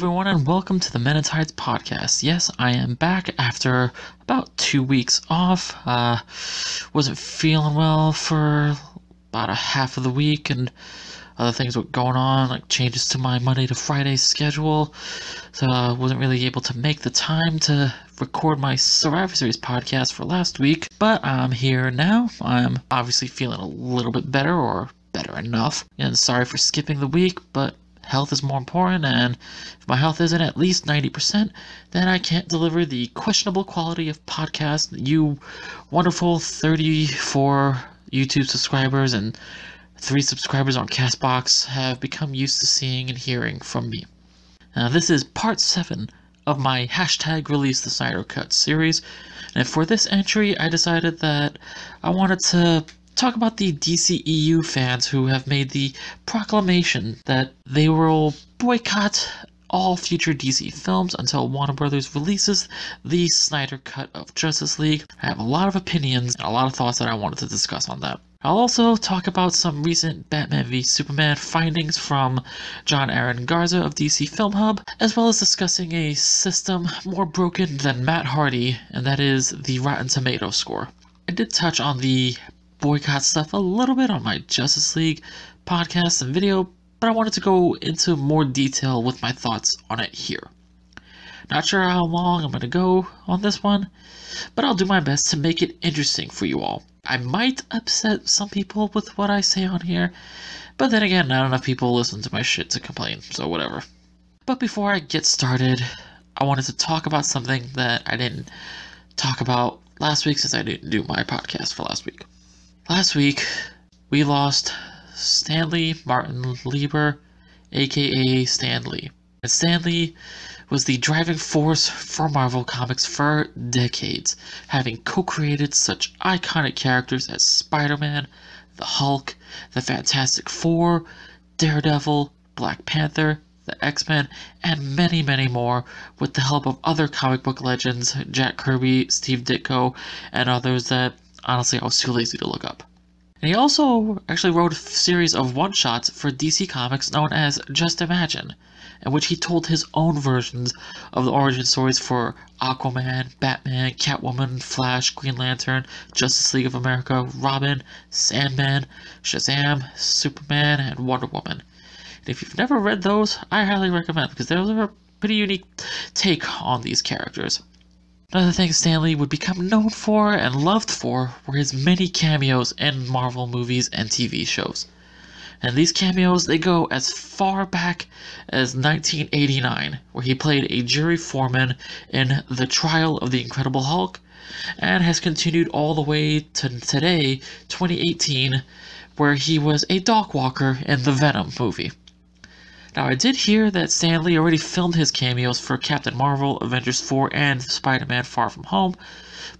Everyone, and welcome to the Men in Tights podcast. Yes, I am back after about two weeks off. Uh, wasn't feeling well for about a half of the week, and other things were going on, like changes to my Monday to Friday schedule. So I wasn't really able to make the time to record my Survivor Series podcast for last week. But I'm here now. I'm obviously feeling a little bit better, or better enough. And sorry for skipping the week, but health is more important, and if my health isn't at least 90%, then I can't deliver the questionable quality of podcast that you wonderful 34 YouTube subscribers and three subscribers on Castbox have become used to seeing and hearing from me. Now, this is part 7 of my hashtag release the Snyder Cut series, and for this entry, I decided that I wanted to talk about the DCEU fans who have made the proclamation that they will boycott all future DC films until Warner Brothers releases the Snyder Cut of Justice League. I have a lot of opinions and a lot of thoughts that I wanted to discuss on that. I'll also talk about some recent Batman v Superman findings from John Aaron Garza of DC Film Hub, as well as discussing a system more broken than Matt Hardy, and that is the Rotten Tomato score. I did touch on the boycott stuff a little bit on my Justice League podcast and video, but I wanted to go into more detail with my thoughts on it here. Not sure how long I'm going to go on this one, but I'll do my best to make it interesting for you all. I might upset some people with what I say on here, but then again, not enough people listen to my shit to complain, so whatever. But before I get started, I wanted to talk about something that I didn't talk about last week since I didn't do my podcast for last week. Last week, we lost Stanley Martin Lieber, aka Stan Lee. And Stan Lee was the driving force for Marvel Comics for decades, having co created such iconic characters as Spider Man, the Hulk, the Fantastic Four, Daredevil, Black Panther, the X Men, and many, many more, with the help of other comic book legends Jack Kirby, Steve Ditko, and others that honestly I was too lazy to look up. And he also actually wrote a series of one shots for DC Comics known as Just Imagine, in which he told his own versions of the origin stories for Aquaman, Batman, Catwoman, Flash, Green Lantern, Justice League of America, Robin, Sandman, Shazam, Superman, and Wonder Woman. And if you've never read those, I highly recommend because those are a pretty unique take on these characters. Another thing Stan Lee would become known for and loved for were his many cameos in Marvel movies and TV shows. And these cameos, they go as far back as 1989, where he played a jury foreman in The Trial of the Incredible Hulk, and has continued all the way to today, 2018, where he was a dog walker in the Venom movie. Now, I did hear that Stan Lee already filmed his cameos for Captain Marvel, Avengers 4, and Spider Man Far From Home,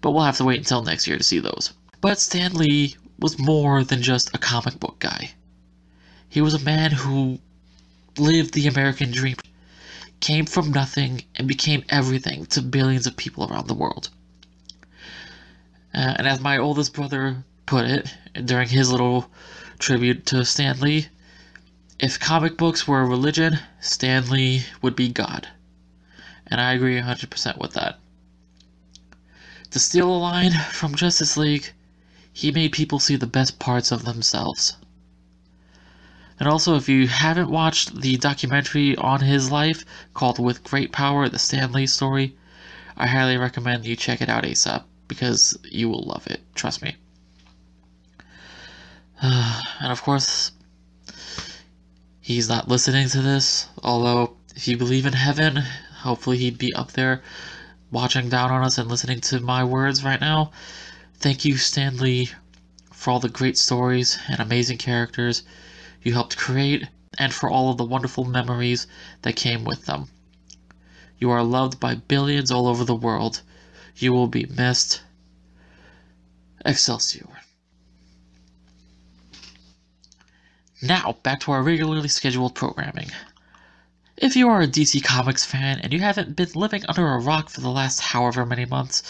but we'll have to wait until next year to see those. But Stan Lee was more than just a comic book guy. He was a man who lived the American dream, came from nothing, and became everything to billions of people around the world. Uh, and as my oldest brother put it during his little tribute to Stan Lee, if comic books were a religion, Stan Lee would be God. And I agree 100% with that. To steal a line from Justice League, he made people see the best parts of themselves. And also, if you haven't watched the documentary on his life called With Great Power, the Stan Lee story, I highly recommend you check it out ASAP because you will love it. Trust me. and of course, he's not listening to this. Although, if you believe in heaven, hopefully he'd be up there watching down on us and listening to my words right now. Thank you, Stan Lee, for all the great stories and amazing characters you helped create, and for all of the wonderful memories that came with them. You are loved by billions all over the world. You will be missed. Excelsior. Now, back to our regularly scheduled programming. If you are a DC Comics fan and you haven't been living under a rock for the last however many months,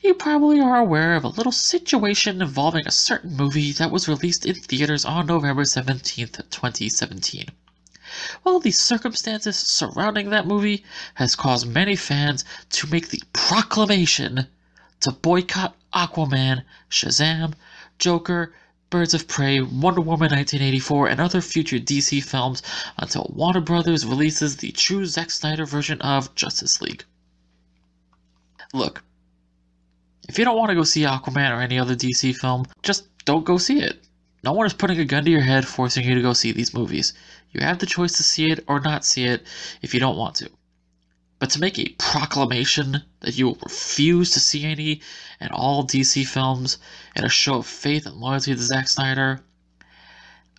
you probably are aware of a little situation involving a certain movie that was released in theaters on November 17th, 2017. Well, the circumstances surrounding that movie has caused many fans to make the proclamation to boycott Aquaman, Shazam, Joker, Birds of Prey, Wonder Woman 1984, and other future DC films until Warner Brothers releases the true Zack Snyder version of Justice League. Look, if you don't want to go see Aquaman or any other DC film, just don't go see it. No one is putting a gun to your head forcing you to go see these movies. You have the choice to see it or not see it if you don't want to. But to make a proclamation that you will refuse to see any and all DC films in a show of faith and loyalty to Zack Snyder,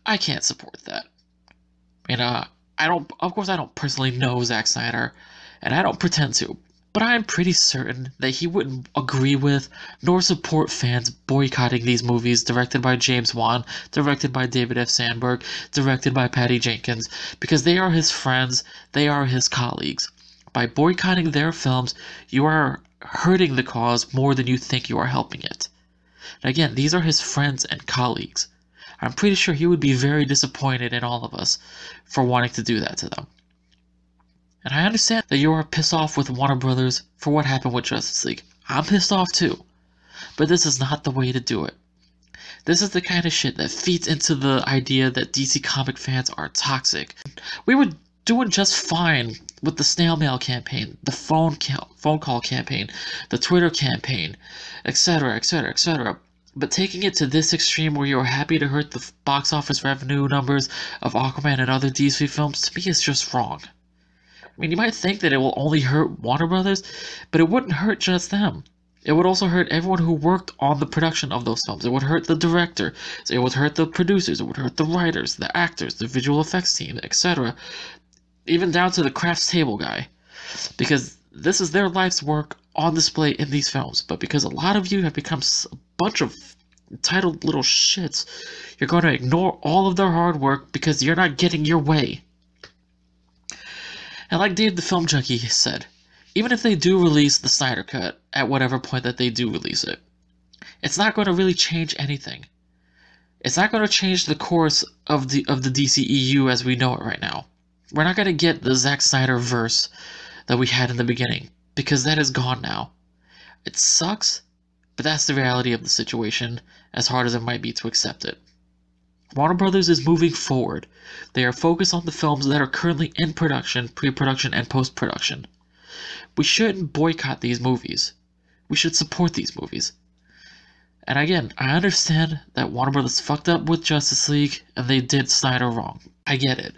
I can't support that. I mean, uh, I don't, of course, I don't personally know Zack Snyder, and I don't pretend to, but I'm pretty certain that he wouldn't agree with nor support fans boycotting these movies directed by James Wan, directed by David F. Sandberg, directed by Patty Jenkins, because they are his friends, they are his colleagues. By boycotting their films, you are hurting the cause more than you think you are helping it. And again, these are his friends and colleagues. I'm pretty sure he would be very disappointed in all of us for wanting to do that to them. And I understand that you are pissed off with Warner Brothers for what happened with Justice League. I'm pissed off too. But this is not the way to do it. This is the kind of shit that feeds into the idea that DC comic fans are toxic. We were doing just fine with the snail mail campaign, the phone phone call campaign, the Twitter campaign, etc., etc., etc. But taking it to this extreme where you're happy to hurt the box office revenue numbers of Aquaman and other DC films, to me is just wrong. I mean, you might think that it will only hurt Warner Brothers, but it wouldn't hurt just them. It would also hurt everyone who worked on the production of those films. It would hurt the director. It would hurt the producers. It would hurt the writers, the actors, the visual effects team, etc even down to the crafts table guy, because this is their life's work on display in these films. But because a lot of you have become a bunch of entitled little shits, you're going to ignore all of their hard work because you're not getting your way. And like Dave the Film Junkie said, even if they do release the Snyder Cut at whatever point that they do release it, it's not going to really change anything. It's not going to change the course of the of the DCEU as we know it right now. We're not going to get the Zack Snyder verse that we had in the beginning because that is gone now. It sucks, but that's the reality of the situation, as hard as it might be to accept it. Warner Brothers is moving forward. They are focused on the films that are currently in production, pre production, and post production. We shouldn't boycott these movies. We should support these movies. And again, I understand that Warner Brothers fucked up with Justice League and they did Snyder wrong. I get it.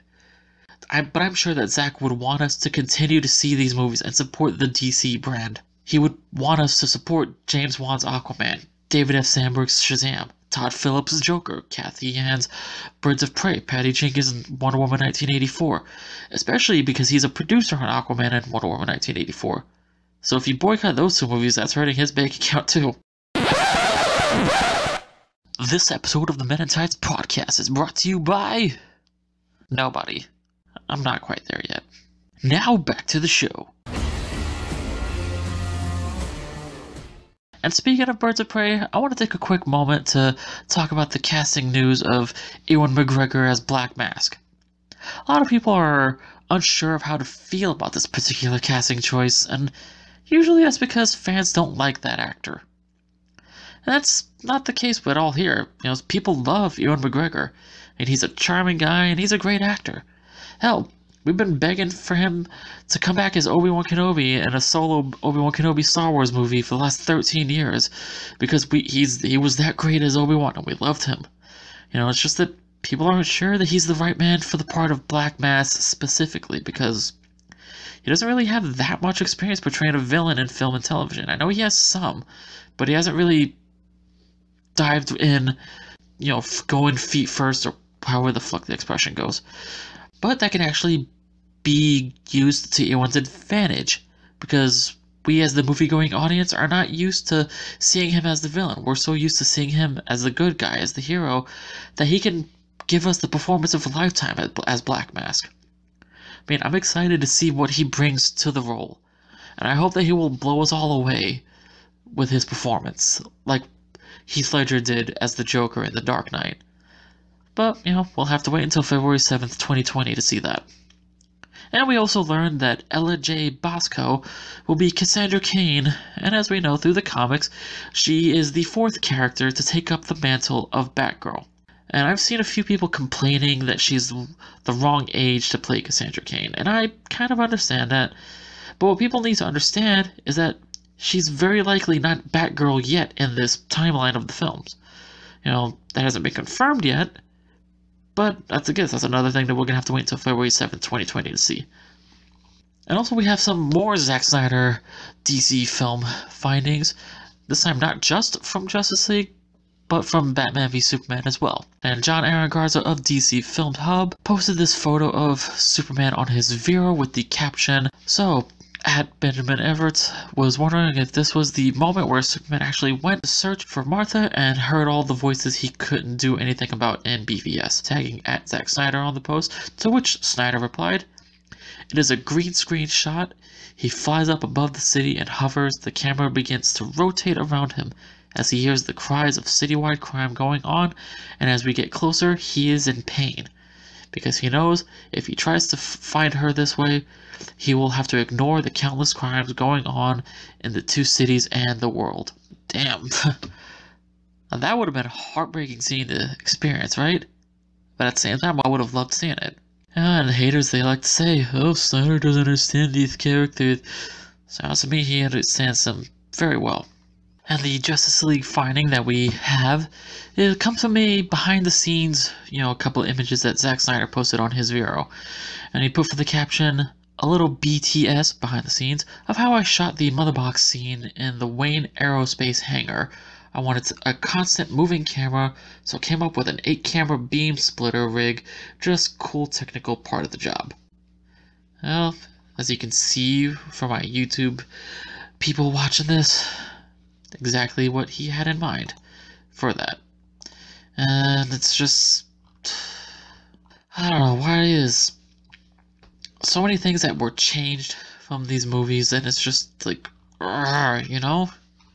I, but I'm sure that Zack would want us to continue to see these movies and support the DC brand. He would want us to support James Wan's Aquaman, David F. Sandberg's Shazam, Todd Phillips' Joker, Cathy Yan's Birds of Prey, Patty Jenkins' Wonder Woman 1984, especially because he's a producer on Aquaman and Wonder Woman 1984. So if you boycott those two movies, that's hurting his bank account too. This episode of the Men in Tights podcast is brought to you by nobody. I'm not quite there yet. Now back to the show. And speaking of Birds of Prey, I want to take a quick moment to talk about the casting news of Ewan McGregor as Black Mask. A lot of people are unsure of how to feel about this particular casting choice, and usually that's because fans don't like that actor. And that's not the case at all here. You know, people love Ewan McGregor, and he's a charming guy, and he's a great actor. Hell, we've been begging for him to come back as Obi-Wan Kenobi in a solo Obi-Wan Kenobi Star Wars movie for the last 13 years because we he's he was that great as Obi-Wan and we loved him. You know, it's just that people aren't sure that he's the right man for the part of Black Mask specifically because he doesn't really have that much experience portraying a villain in film and television. I know he has some, but he hasn't really dived in, you know, going feet first or however the fuck the expression goes but that can actually be used to Ewan's advantage because we as the movie going audience are not used to seeing him as the villain. We're so used to seeing him as the good guy, as the hero, that he can give us the performance of a lifetime as Black Mask. I mean, I'm excited to see what he brings to the role, and I hope that he will blow us all away with his performance, like Heath Ledger did as the Joker in The Dark Knight. But, you know, we'll have to wait until February 7th, 2020 to see that. And we also learned that Ella J. Basco will be Cassandra Cain, and as we know through the comics, she is the fourth character to take up the mantle of Batgirl. And I've seen a few people complaining that she's the wrong age to play Cassandra Cain, and I kind of understand that. But what people need to understand is that she's very likely not Batgirl yet in this timeline of the films. You know, that hasn't been confirmed yet, but that's a guess. That's another thing that we're gonna have to wait until February 7th, 2020 to see. And also, we have some more Zack Snyder DC film findings. This time, not just from Justice League, but from Batman v Superman as well. And John Aaron Garza of DC Film Hub posted this photo of Superman on his Vero with the caption, So, at Benjamin Everett was wondering if this was the moment where Superman actually went to search for Martha and heard all the voices he couldn't do anything about in BVS, tagging at Zack Snyder on the post, to which Snyder replied, It is a green screen shot. He flies up above the city and hovers. The camera begins to rotate around him as he hears the cries of citywide crime going on, and as we get closer, he is in pain because he knows if he tries to find her this way, he will have to ignore the countless crimes going on in the two cities and the world. Damn. that would have been a heartbreaking scene to experience, right? But at the same time, I would have loved seeing it. And haters, they like to say, oh, Snyder doesn't understand these characters. Sounds to me he understands them very well. And the Justice League finding that we have, it comes from a behind the scenes, you know, a couple images that Zack Snyder posted on his Vero. And he put for the caption, a little BTS behind the scenes of how I shot the mother box scene in the Wayne Aerospace hangar. I wanted a constant moving camera, so came up with an 8 camera beam splitter rig, just cool technical part of the job. Well, as you can see from my YouTube people watching this, exactly what he had in mind for that. And it's just. I don't know why is so many things that were changed from these movies, and it's just like, you know?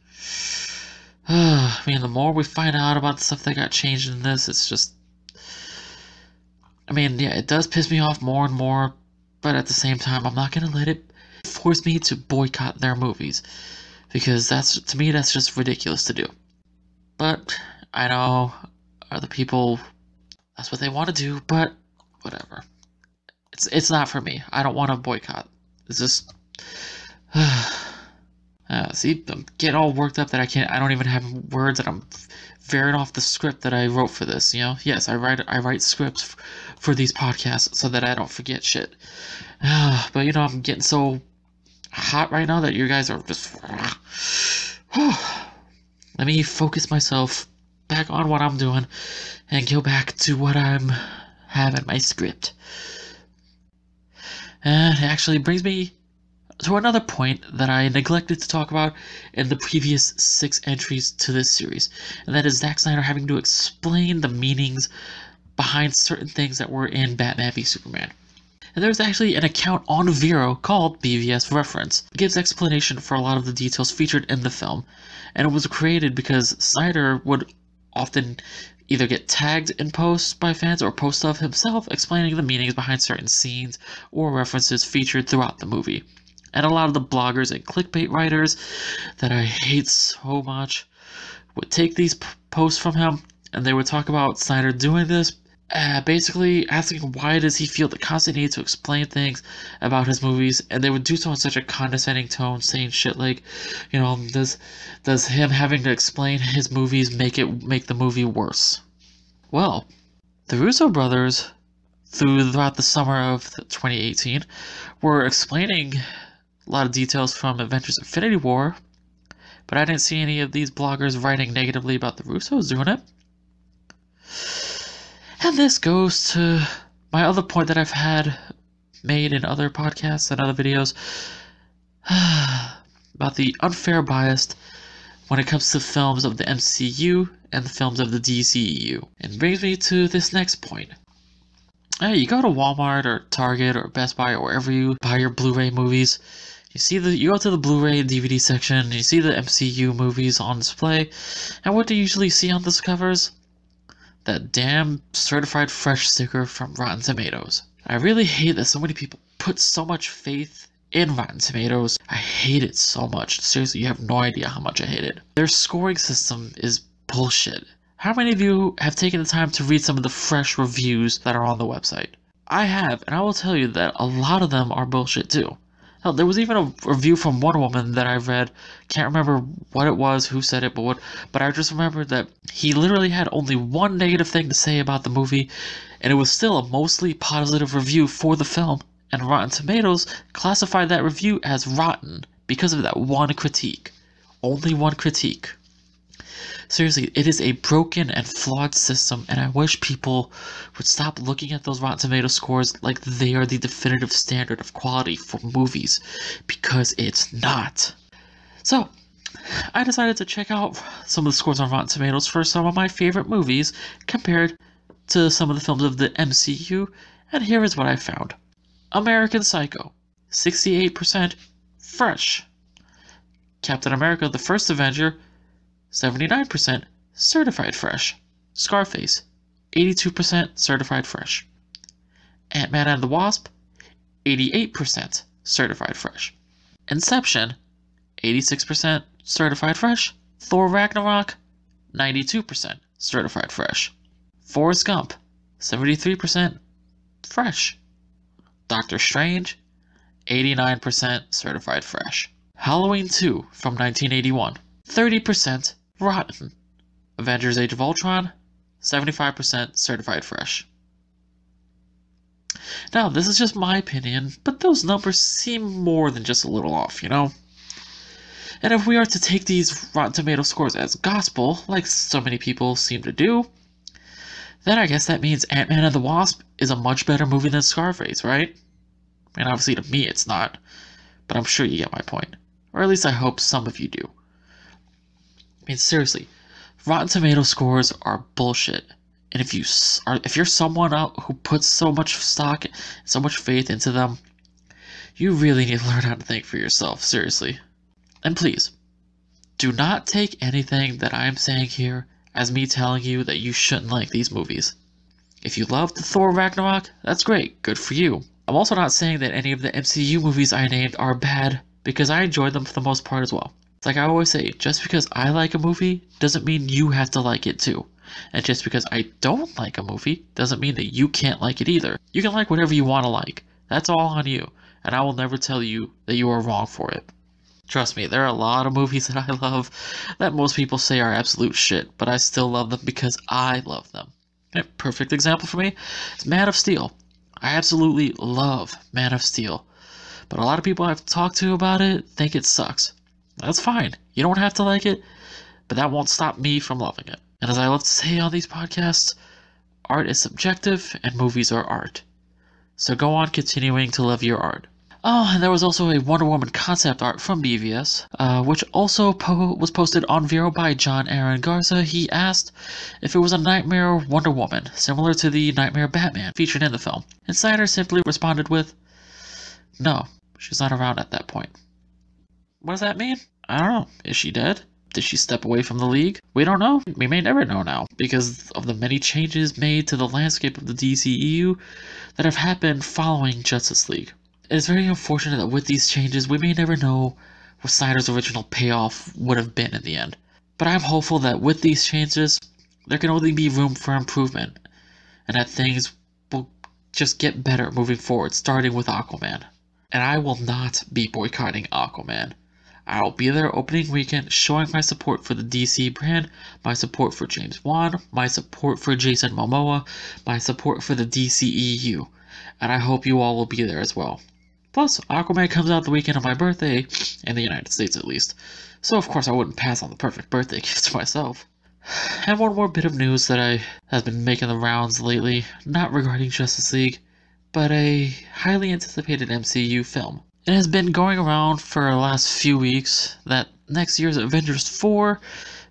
I mean, the more we find out about the stuff that got changed in this, it's just. I mean, yeah, it does piss me off more and more, but at the same time, I'm not gonna let it force me to boycott their movies because that's to me that's just ridiculous to do. But I know other people that's what they want to do, but whatever. It's it's not for me. I don't want to boycott. It's just uh, see, I'm getting all worked up that I can't. I don't even have words, and I'm veering off the script that I wrote for this. You know, yes, I write I write scripts f- for these podcasts so that I don't forget shit. Uh, but you know, I'm getting so hot right now that you guys are just. Let me focus myself back on what I'm doing and go back to what I'm having my script. And it actually brings me to another point that I neglected to talk about in the previous six entries to this series, and that is Zack Snyder having to explain the meanings behind certain things that were in Batman v Superman. And there's actually an account on Vero called BVS Reference. It gives explanation for a lot of the details featured in the film, and it was created because Snyder would often either get tagged in posts by fans or post of himself explaining the meanings behind certain scenes or references featured throughout the movie. And a lot of the bloggers and clickbait writers that I hate so much would take these p- posts from him and they would talk about Snyder doing this uh, basically asking why does he feel the constant need to explain things about his movies, and they would do so in such a condescending tone, saying shit like, you know, does does him having to explain his movies make it make the movie worse? Well, the Russo brothers, throughout the summer of 2018, were explaining a lot of details from Avengers: Infinity War, but I didn't see any of these bloggers writing negatively about the Russos doing it. And this goes to my other point that I've had made in other podcasts and other videos about the unfair bias when it comes to films of the MCU and the films of the DCEU. And brings me to this next point. Hey, you go to Walmart or Target or Best Buy or wherever you buy your Blu-ray movies. You see the you go to the Blu-ray and DVD section, you see the MCU movies on display, and what do you usually see on those covers? That damn certified fresh sticker from Rotten Tomatoes. I really hate that so many people put so much faith in Rotten Tomatoes. I hate it so much. Seriously, you have no idea how much I hate it. Their scoring system is bullshit. How many of you have taken the time to read some of the fresh reviews that are on the website? I have, and I will tell you that a lot of them are bullshit too. Hell, there was even a review from one woman that I read. Can't remember what it was, who said it, but what. But I just remember that he literally had only one negative thing to say about the movie, and it was still a mostly positive review for the film. And Rotten Tomatoes classified that review as rotten because of that one critique. Only one critique. Seriously, it is a broken and flawed system, and I wish people would stop looking at those Rotten Tomato scores like they are the definitive standard of quality for movies, because it's not. So, I decided to check out some of the scores on Rotten Tomatoes for some of my favorite movies compared to some of the films of the MCU, and here is what I found American Psycho, 68% fresh. Captain America the First Avenger, 79% certified fresh. Scarface, 82% certified fresh. Ant Man and the Wasp, 88% certified fresh. Inception, 86% certified fresh. Thor Ragnarok, 92% certified fresh. Forrest Gump, 73% fresh. Doctor Strange, 89% certified fresh. Halloween 2 from 1981, 30% rotten. Avengers Age of Ultron, 75% certified fresh. Now, this is just my opinion, but those numbers seem more than just a little off, you know? And if we are to take these Rotten Tomato scores as gospel, like so many people seem to do, then I guess that means Ant Man and the Wasp is a much better movie than Scarface, right? And obviously to me it's not, but I'm sure you get my point. Or at least I hope some of you do. I mean, seriously, Rotten Tomato scores are bullshit. And if you are, if you're someone out who puts so much stock, so much faith into them, you really need to learn how to think for yourself. Seriously, and please, do not take anything that I am saying here as me telling you that you shouldn't like these movies. If you love the Thor Ragnarok, that's great, good for you. I'm also not saying that any of the MCU movies I named are bad, because I enjoyed them for the most part as well. Like I always say, just because I like a movie doesn't mean you have to like it too. And just because I don't like a movie doesn't mean that you can't like it either. You can like whatever you want to like. That's all on you. And I will never tell you that you are wrong for it. Trust me, there are a lot of movies that I love that most people say are absolute shit, but I still love them because I love them. A perfect example for me is Man of Steel. I absolutely love Man of Steel. But a lot of people I've talked to about it think it sucks. That's fine. You don't have to like it, but that won't stop me from loving it. And as I love to say on these podcasts, art is subjective and movies are art. So go on continuing to love your art. Oh, and there was also a Wonder Woman concept art from BVS, uh, which also po- was posted on Vero by John Aaron Garza. He asked if it was a Nightmare Wonder Woman, similar to the Nightmare Batman featured in the film. And Snyder simply responded with, No, she's not around at that point. What does that mean? I don't know. Is she dead? Did she step away from the league? We don't know. We may never know now because of the many changes made to the landscape of the DCEU that have happened following Justice League. It is very unfortunate that with these changes, we may never know what Snyder's original payoff would have been in the end. But I'm hopeful that with these changes, there can only be room for improvement, and that things will just get better moving forward, starting with Aquaman. And I will not be boycotting Aquaman. I'll be there opening weekend showing my support for the DC brand, my support for James Wan, my support for Jason Momoa, my support for the DCEU, and I hope you all will be there as well. Plus, Aquaman comes out the weekend of my birthday, in the United States at least, so of course I wouldn't pass on the perfect birthday gift to myself. And one more bit of news that I has been making the rounds lately, not regarding Justice League, but a highly anticipated MCU film. It has been going around for the last few weeks that next year's Avengers 4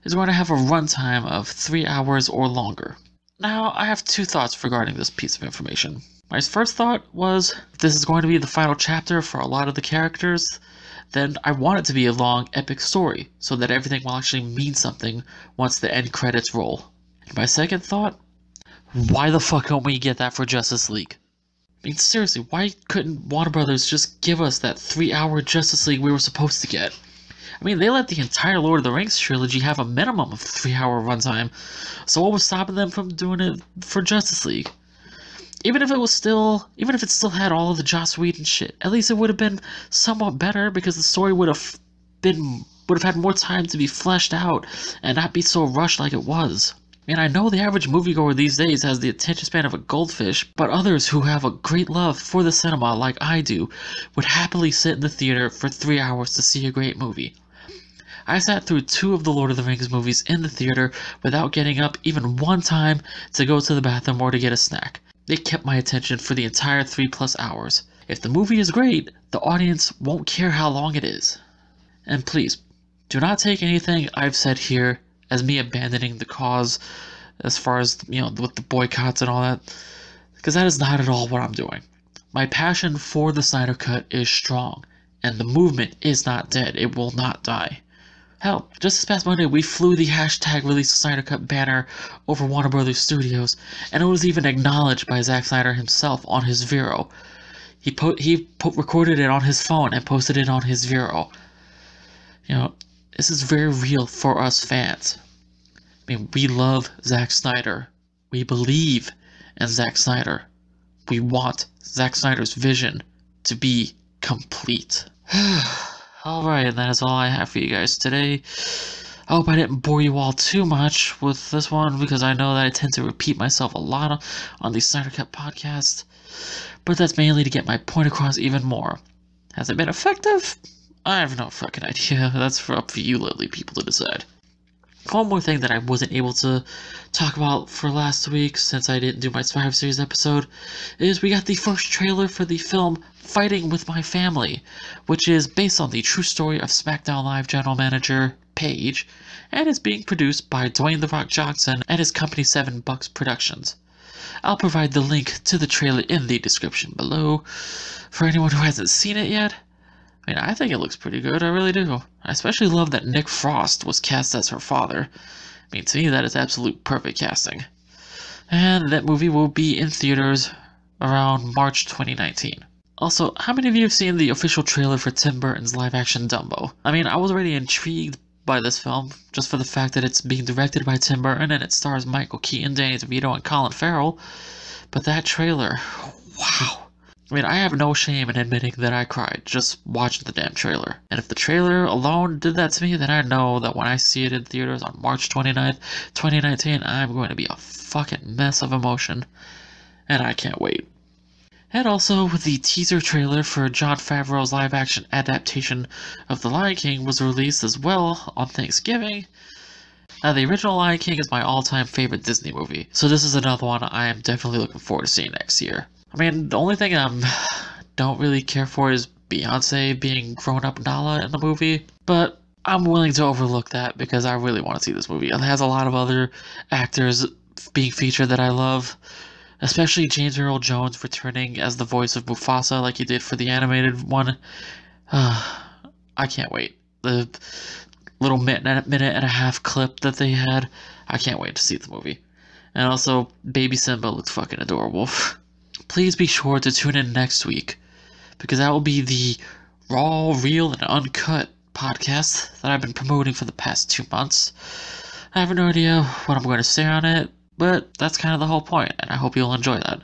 is going to have a runtime of 3 hours or longer. Now, I have two thoughts regarding this piece of information. My first thought was this is going to be the final chapter for a lot of the characters, then I want it to be a long, epic story so that everything will actually mean something once the end credits roll. And my second thought why the fuck don't we get that for Justice League? I mean, seriously, why couldn't Warner Brothers just give us that three hour Justice League we were supposed to get? I mean, they let the entire Lord of the Rings trilogy have a minimum of three hour runtime, so what was stopping them from doing it for Justice League? Even if it was still, even if it still had all of the Joss Whedon shit, at least it would have been somewhat better because the story would have been would have had more time to be fleshed out and not be so rushed like it was. And I know the average moviegoer these days has the attention span of a goldfish, but others who have a great love for the cinema like I do would happily sit in the theater for three hours to see a great movie. I sat through two of the Lord of the Rings movies in the theater without getting up even one time to go to the bathroom or to get a snack. They kept my attention for the entire three plus hours. If the movie is great, the audience won't care how long it is. And please, do not take anything I've said here as me abandoning the cause as far as, you know, with the boycotts and all that, because that is not at all what I'm doing. My passion for the Snyder Cut is strong, and the movement is not dead. It will not die. Hell, just this past Monday, we flew the hashtag release the Snyder Cut banner over Warner Brothers Studios, and it was even acknowledged by Zack Snyder himself on his Vero. He po- he po- recorded it on his phone and posted it on his Vero. You know, this is very real for us fans. I mean, we love Zack Snyder. We believe in Zack Snyder. We want Zack Snyder's vision to be complete. Alright, and that is all I have for you guys today. I hope I didn't bore you all too much with this one because I know that I tend to repeat myself a lot on the Snyder Cut podcast. But that's mainly to get my point across even more. Has it been effective? I have no fucking idea. That's for up for you lovely people to decide. One more thing that I wasn't able to talk about for last week since I didn't do my Survivor Series episode is we got the first trailer for the film Fighting with My Family, which is based on the true story of SmackDown Live general manager Paige, and is being produced by Dwayne The Rock Johnson and his company Seven Bucks Productions. I'll provide the link to the trailer in the description below for anyone who hasn't seen it yet. I mean, I think it looks pretty good, I really do. I especially love that Nick Frost was cast as her father. I mean, to me, that is absolute perfect casting. And that movie will be in theaters around March 2019. Also, how many of you have seen the official trailer for Tim Burton's live action Dumbo? I mean, I was already intrigued by this film, just for the fact that it's being directed by Tim Burton and it stars Michael Keaton, Danny DeVito, and Colin Farrell. But that trailer, wow. I mean, I have no shame in admitting that I cried just watching the damn trailer. And if the trailer alone did that to me, then I know that when I see it in theaters on March 29th, 2019, I'm going to be a fucking mess of emotion. And I can't wait. And also, the teaser trailer for Jon Favreau's live action adaptation of The Lion King was released as well on Thanksgiving. Now, the original Lion King is my all time favorite Disney movie, so this is another one I am definitely looking forward to seeing next year. I mean, the only thing I don't really care for is Beyonce being grown up Nala in the movie, but I'm willing to overlook that because I really want to see this movie. It has a lot of other actors being featured that I love especially James Earl Jones returning as the voice of Mufasa like he did for the animated one. Uh, I can't wait. The little minute, minute and a half clip that they had, I can't wait to see the movie. And also, Baby Simba looks fucking adorable. Please be sure to tune in next week, because that will be the raw, real, and uncut podcast that I've been promoting for the past two months. I have no idea what I'm going to say on it, but that's kind of the whole point, and I hope you'll enjoy that.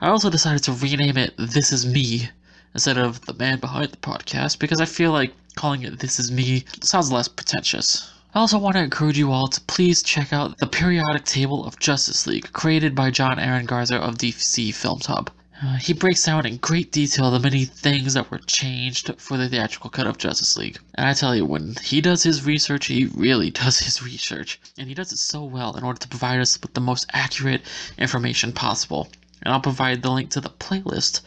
I also decided to rename it This Is Me instead of The Man Behind the Podcast because I feel like calling it This Is Me sounds less pretentious. I also want to encourage you all to please check out the periodic table of Justice League created by John Aaron Garza of DC Films Hub. Uh, he breaks down in great detail the many things that were changed for the theatrical cut of Justice League. And I tell you, when he does his research, he really does his research. And he does it so well in order to provide us with the most accurate information possible. And I'll provide the link to the playlist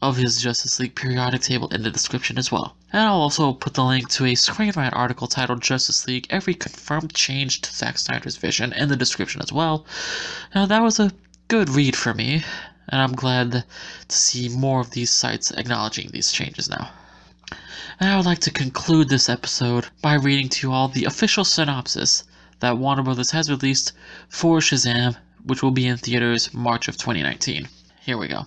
of his Justice League periodic table in the description as well. And I'll also put the link to a Screen Rant article titled Justice League Every Confirmed Change to Zack Snyder's Vision in the description as well. Now, that was a good read for me and I'm glad to see more of these sites acknowledging these changes now. And I would like to conclude this episode by reading to you all the official synopsis that Warner Brothers has released for Shazam which will be in theaters March of 2019. Here we go.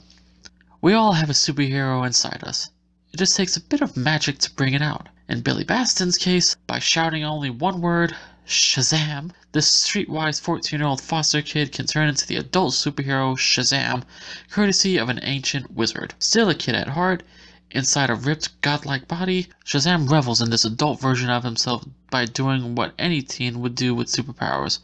We all have a superhero inside us. It just takes a bit of magic to bring it out. In Billy Batson's case, by shouting only one word, Shazam, this streetwise 14 year old foster kid can turn into the adult superhero Shazam, courtesy of an ancient wizard. Still a kid at heart, inside a ripped, godlike body, Shazam revels in this adult version of himself by doing what any teen would do with superpowers.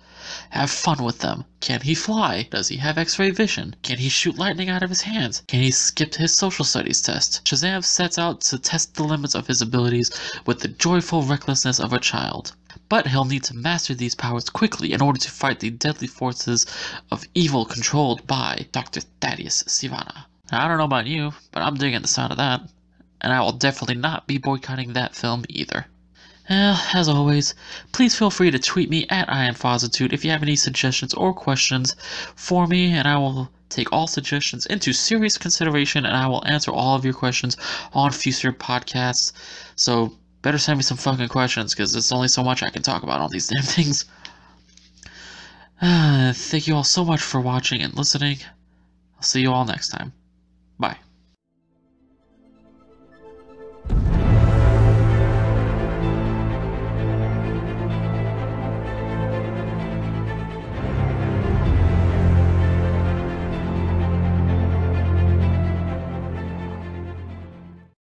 Have fun with them. Can he fly? Does he have x ray vision? Can he shoot lightning out of his hands? Can he skip his social studies test? Shazam sets out to test the limits of his abilities with the joyful recklessness of a child. But he'll need to master these powers quickly in order to fight the deadly forces of evil controlled by Dr. Thaddeus Sivana. I don't know about you, but I'm digging the sound of that. And I will definitely not be boycotting that film either. Well, as always, please feel free to tweet me at IamFozitude if you have any suggestions or questions for me, and I will take all suggestions into serious consideration and I will answer all of your questions on future podcasts. So better send me some fucking questions because there's only so much I can talk about on these damn things. Uh, thank you all so much for watching and listening. I'll see you all next time. Bye you